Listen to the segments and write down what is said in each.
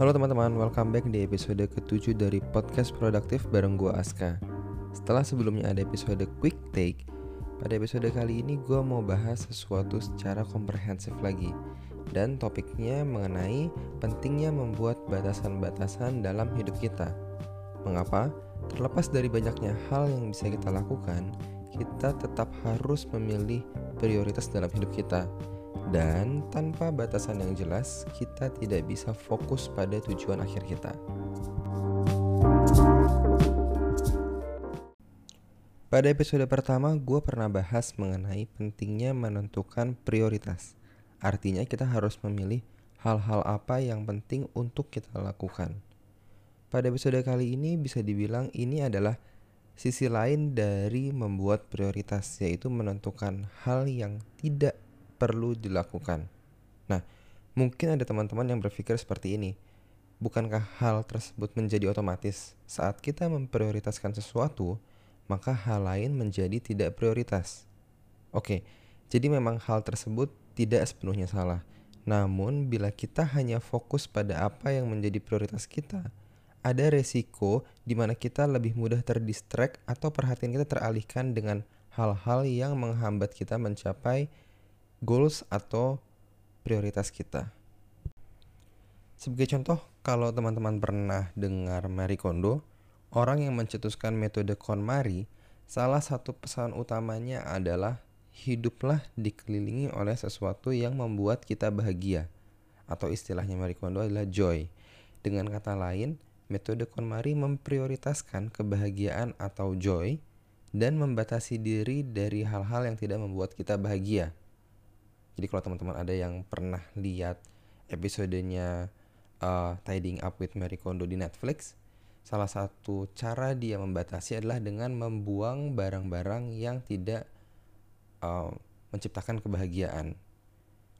Halo teman-teman, welcome back di episode ke-7 dari podcast produktif bareng gue Aska. Setelah sebelumnya ada episode quick take Pada episode kali ini gue mau bahas sesuatu secara komprehensif lagi. Dan topiknya mengenai pentingnya membuat batasan-batasan dalam hidup kita. Mengapa? Terlepas dari banyaknya hal yang bisa kita lakukan Kita tetap harus memilih prioritas dalam hidup kita dan tanpa batasan yang jelas, kita tidak bisa fokus pada tujuan akhir kita. Pada episode pertama, gue pernah bahas mengenai pentingnya menentukan prioritas. Artinya, kita harus memilih hal-hal apa yang penting untuk kita lakukan. Pada episode kali ini, bisa dibilang ini adalah sisi lain dari membuat prioritas, yaitu menentukan hal yang tidak perlu dilakukan. Nah, mungkin ada teman-teman yang berpikir seperti ini. Bukankah hal tersebut menjadi otomatis saat kita memprioritaskan sesuatu, maka hal lain menjadi tidak prioritas? Oke, jadi memang hal tersebut tidak sepenuhnya salah. Namun, bila kita hanya fokus pada apa yang menjadi prioritas kita, ada resiko di mana kita lebih mudah terdistract atau perhatian kita teralihkan dengan hal-hal yang menghambat kita mencapai goals atau prioritas kita. Sebagai contoh, kalau teman-teman pernah dengar Marie Kondo, orang yang mencetuskan metode KonMari, salah satu pesan utamanya adalah hiduplah dikelilingi oleh sesuatu yang membuat kita bahagia. Atau istilahnya Marie Kondo adalah joy. Dengan kata lain, metode KonMari memprioritaskan kebahagiaan atau joy dan membatasi diri dari hal-hal yang tidak membuat kita bahagia. Jadi kalau teman-teman ada yang pernah lihat episodenya uh, Tiding Up with Mary Kondo di Netflix, salah satu cara dia membatasi adalah dengan membuang barang-barang yang tidak uh, menciptakan kebahagiaan.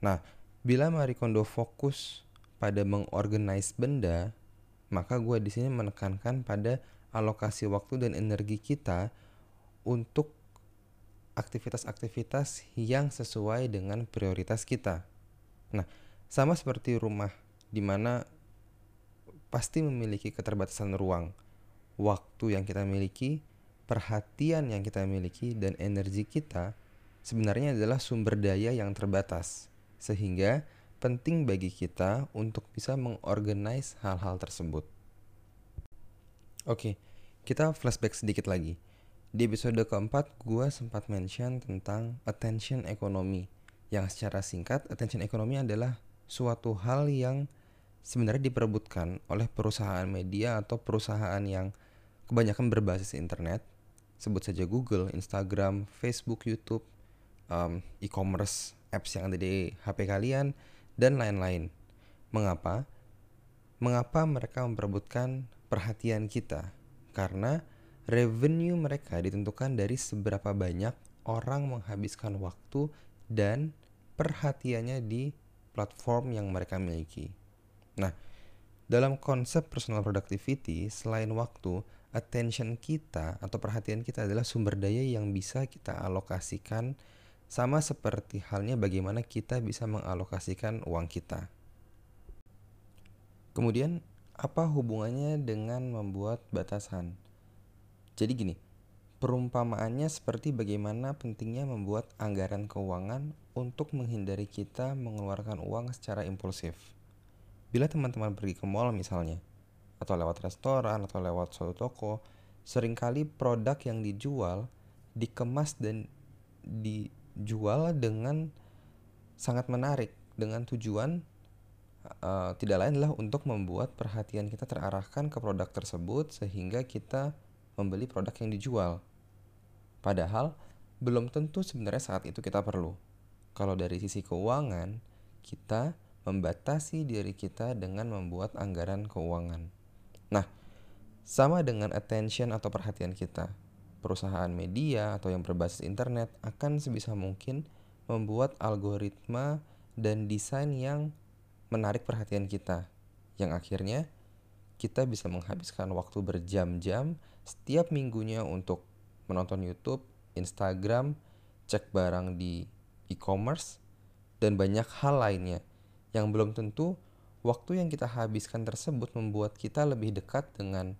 Nah, bila Marie Kondo fokus pada mengorganize benda, maka gue di sini menekankan pada alokasi waktu dan energi kita untuk aktivitas-aktivitas yang sesuai dengan prioritas kita. Nah, sama seperti rumah di mana pasti memiliki keterbatasan ruang, waktu yang kita miliki, perhatian yang kita miliki dan energi kita sebenarnya adalah sumber daya yang terbatas. Sehingga penting bagi kita untuk bisa mengorganize hal-hal tersebut. Oke, kita flashback sedikit lagi di episode keempat, gue sempat mention tentang attention economy. Yang secara singkat, attention economy adalah suatu hal yang sebenarnya diperebutkan oleh perusahaan media atau perusahaan yang kebanyakan berbasis internet. Sebut saja Google, Instagram, Facebook, YouTube, um, e-commerce, apps yang ada di HP kalian, dan lain-lain. Mengapa? Mengapa mereka memperebutkan perhatian kita? Karena revenue mereka ditentukan dari seberapa banyak orang menghabiskan waktu dan perhatiannya di platform yang mereka miliki. Nah, dalam konsep personal productivity, selain waktu, attention kita atau perhatian kita adalah sumber daya yang bisa kita alokasikan sama seperti halnya bagaimana kita bisa mengalokasikan uang kita. Kemudian, apa hubungannya dengan membuat batasan? Jadi gini, perumpamaannya seperti bagaimana pentingnya membuat anggaran keuangan untuk menghindari kita mengeluarkan uang secara impulsif. Bila teman-teman pergi ke mall misalnya, atau lewat restoran atau lewat suatu toko, sering kali produk yang dijual dikemas dan dijual dengan sangat menarik dengan tujuan uh, tidak lain adalah untuk membuat perhatian kita terarahkan ke produk tersebut sehingga kita membeli produk yang dijual. Padahal belum tentu sebenarnya saat itu kita perlu. Kalau dari sisi keuangan, kita membatasi diri kita dengan membuat anggaran keuangan. Nah, sama dengan attention atau perhatian kita. Perusahaan media atau yang berbasis internet akan sebisa mungkin membuat algoritma dan desain yang menarik perhatian kita, yang akhirnya kita bisa menghabiskan waktu berjam-jam setiap minggunya untuk menonton YouTube, Instagram, cek barang di e-commerce, dan banyak hal lainnya yang belum tentu waktu yang kita habiskan tersebut membuat kita lebih dekat dengan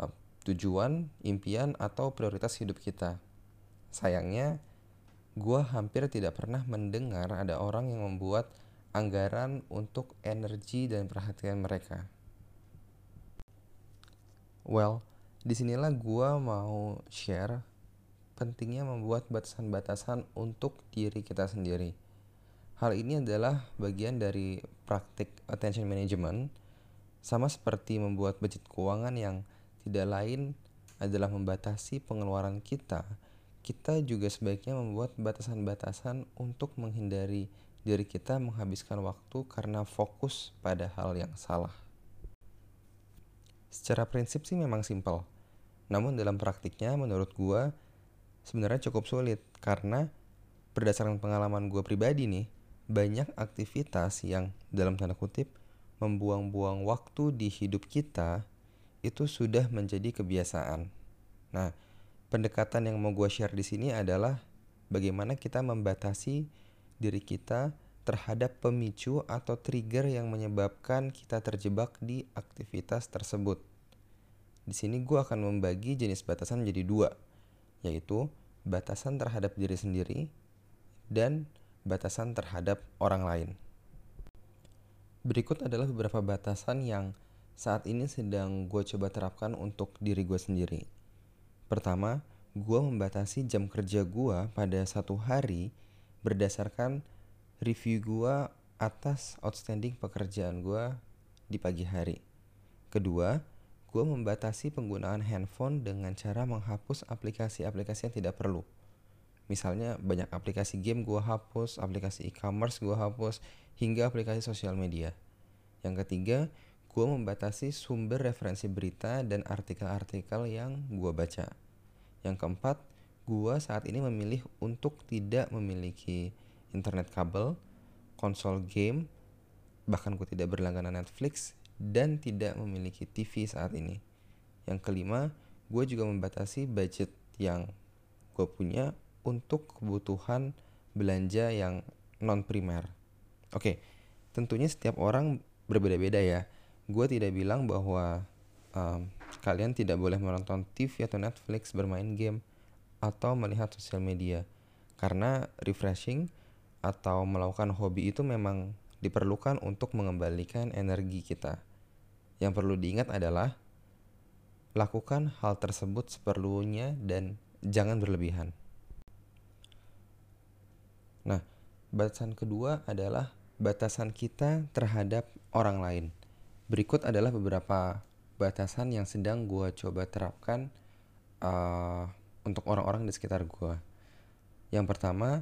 uh, tujuan, impian, atau prioritas hidup kita. Sayangnya, gue hampir tidak pernah mendengar ada orang yang membuat anggaran untuk energi dan perhatian mereka. Well, di sinilah gue mau share pentingnya membuat batasan-batasan untuk diri kita sendiri. Hal ini adalah bagian dari praktik attention management, sama seperti membuat budget keuangan yang tidak lain adalah membatasi pengeluaran kita. Kita juga sebaiknya membuat batasan-batasan untuk menghindari diri kita menghabiskan waktu karena fokus pada hal yang salah. Secara prinsip sih memang simpel. Namun dalam praktiknya menurut gua sebenarnya cukup sulit karena berdasarkan pengalaman gue pribadi nih banyak aktivitas yang dalam tanda kutip membuang-buang waktu di hidup kita itu sudah menjadi kebiasaan. Nah, pendekatan yang mau gue share di sini adalah bagaimana kita membatasi diri kita terhadap pemicu atau trigger yang menyebabkan kita terjebak di aktivitas tersebut. Di sini gue akan membagi jenis batasan menjadi dua, yaitu batasan terhadap diri sendiri dan batasan terhadap orang lain. Berikut adalah beberapa batasan yang saat ini sedang gue coba terapkan untuk diri gue sendiri. Pertama, gue membatasi jam kerja gue pada satu hari berdasarkan review gue atas outstanding pekerjaan gue di pagi hari. Kedua, gue membatasi penggunaan handphone dengan cara menghapus aplikasi-aplikasi yang tidak perlu. Misalnya banyak aplikasi game gue hapus, aplikasi e-commerce gue hapus, hingga aplikasi sosial media. Yang ketiga, gue membatasi sumber referensi berita dan artikel-artikel yang gue baca. Yang keempat, gue saat ini memilih untuk tidak memiliki internet kabel, konsol game, bahkan gue tidak berlangganan Netflix dan tidak memiliki TV saat ini. Yang kelima, gue juga membatasi budget yang gue punya untuk kebutuhan belanja yang non primer. Oke, tentunya setiap orang berbeda-beda ya. Gue tidak bilang bahwa um, kalian tidak boleh menonton TV atau Netflix, bermain game, atau melihat sosial media. Karena refreshing atau melakukan hobi itu memang diperlukan untuk mengembalikan energi kita. Yang perlu diingat adalah lakukan hal tersebut seperlunya dan jangan berlebihan. Nah, batasan kedua adalah batasan kita terhadap orang lain. Berikut adalah beberapa batasan yang sedang gue coba terapkan uh, untuk orang-orang di sekitar gue. Yang pertama,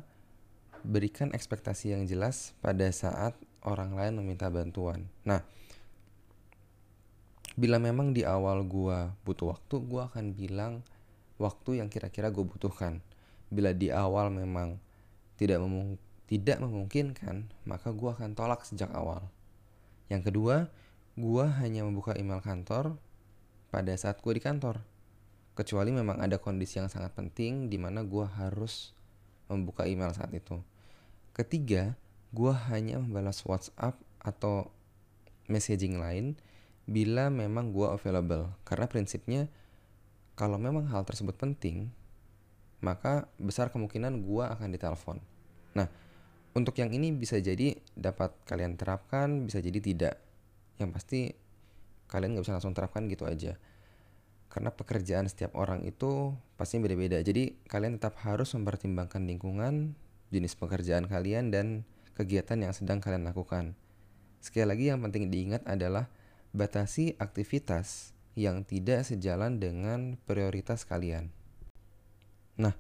berikan ekspektasi yang jelas pada saat orang lain meminta bantuan. Nah, bila memang di awal gue butuh waktu gue akan bilang waktu yang kira-kira gue butuhkan. Bila di awal memang tidak memung tidak memungkinkan maka gue akan tolak sejak awal. Yang kedua gue hanya membuka email kantor pada saat gue di kantor. Kecuali memang ada kondisi yang sangat penting di mana gue harus membuka email saat itu. Ketiga gue hanya membalas WhatsApp atau messaging lain bila memang gue available. Karena prinsipnya kalau memang hal tersebut penting maka besar kemungkinan gue akan ditelepon. Nah untuk yang ini bisa jadi dapat kalian terapkan bisa jadi tidak. Yang pasti kalian nggak bisa langsung terapkan gitu aja. Karena pekerjaan setiap orang itu pasti beda-beda. Jadi kalian tetap harus mempertimbangkan lingkungan jenis pekerjaan kalian dan kegiatan yang sedang kalian lakukan. Sekali lagi yang penting diingat adalah batasi aktivitas yang tidak sejalan dengan prioritas kalian. Nah,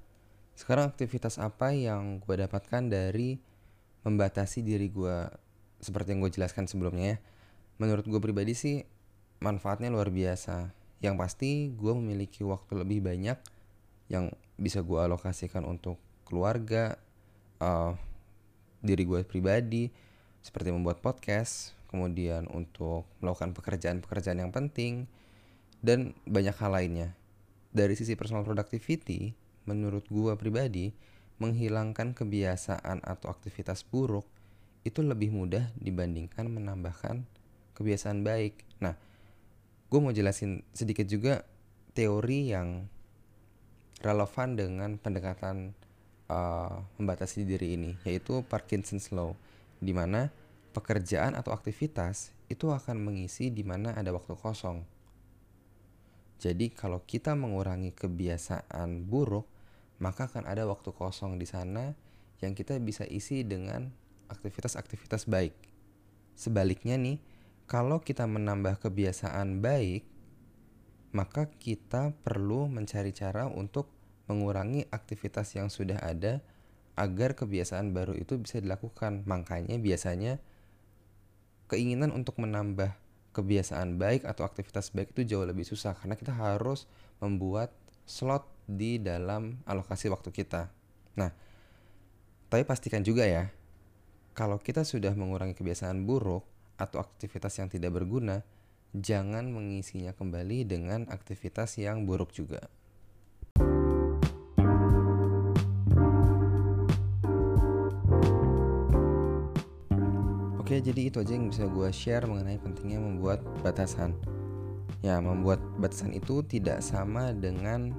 sekarang aktivitas apa yang gue dapatkan dari membatasi diri gue seperti yang gue jelaskan sebelumnya ya. Menurut gue pribadi sih manfaatnya luar biasa. Yang pasti gue memiliki waktu lebih banyak yang bisa gue alokasikan untuk keluarga, uh, diri gue pribadi, seperti membuat podcast, kemudian untuk melakukan pekerjaan-pekerjaan yang penting, dan banyak hal lainnya. Dari sisi personal productivity, menurut gue pribadi, menghilangkan kebiasaan atau aktivitas buruk itu lebih mudah dibandingkan menambahkan kebiasaan baik. Nah, gue mau jelasin sedikit juga teori yang relevan dengan pendekatan uh, membatasi diri ini, yaitu Parkinson's Law, di mana pekerjaan atau aktivitas itu akan mengisi di mana ada waktu kosong. Jadi kalau kita mengurangi kebiasaan buruk, maka akan ada waktu kosong di sana yang kita bisa isi dengan aktivitas-aktivitas baik. Sebaliknya nih, kalau kita menambah kebiasaan baik, maka kita perlu mencari cara untuk mengurangi aktivitas yang sudah ada agar kebiasaan baru itu bisa dilakukan. Makanya biasanya keinginan untuk menambah kebiasaan baik atau aktivitas baik itu jauh lebih susah karena kita harus membuat slot di dalam alokasi waktu kita. Nah, tapi pastikan juga ya, kalau kita sudah mengurangi kebiasaan buruk atau aktivitas yang tidak berguna, jangan mengisinya kembali dengan aktivitas yang buruk juga. Oke, jadi itu aja yang bisa gue share mengenai pentingnya membuat batasan. Ya, membuat batasan itu tidak sama dengan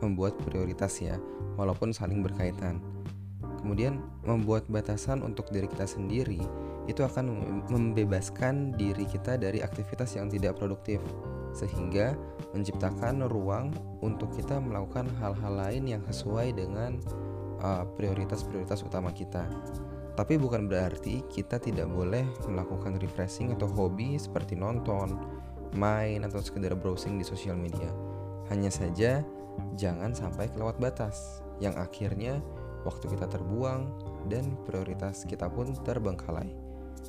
membuat prioritas ya, walaupun saling berkaitan. Kemudian membuat batasan untuk diri kita sendiri itu akan membebaskan diri kita dari aktivitas yang tidak produktif sehingga menciptakan ruang untuk kita melakukan hal-hal lain yang sesuai dengan uh, prioritas-prioritas uh, utama kita. Tapi bukan berarti kita tidak boleh melakukan refreshing atau hobi seperti nonton, main atau sekedar browsing di sosial media. Hanya saja jangan sampai kelewat batas yang akhirnya waktu kita terbuang, dan prioritas kita pun terbengkalai.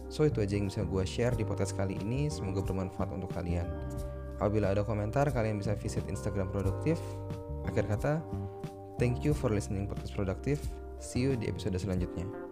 So itu aja yang bisa gue share di podcast kali ini, semoga bermanfaat untuk kalian. Apabila ada komentar, kalian bisa visit Instagram Produktif. Akhir kata, thank you for listening podcast Produktif. See you di episode selanjutnya.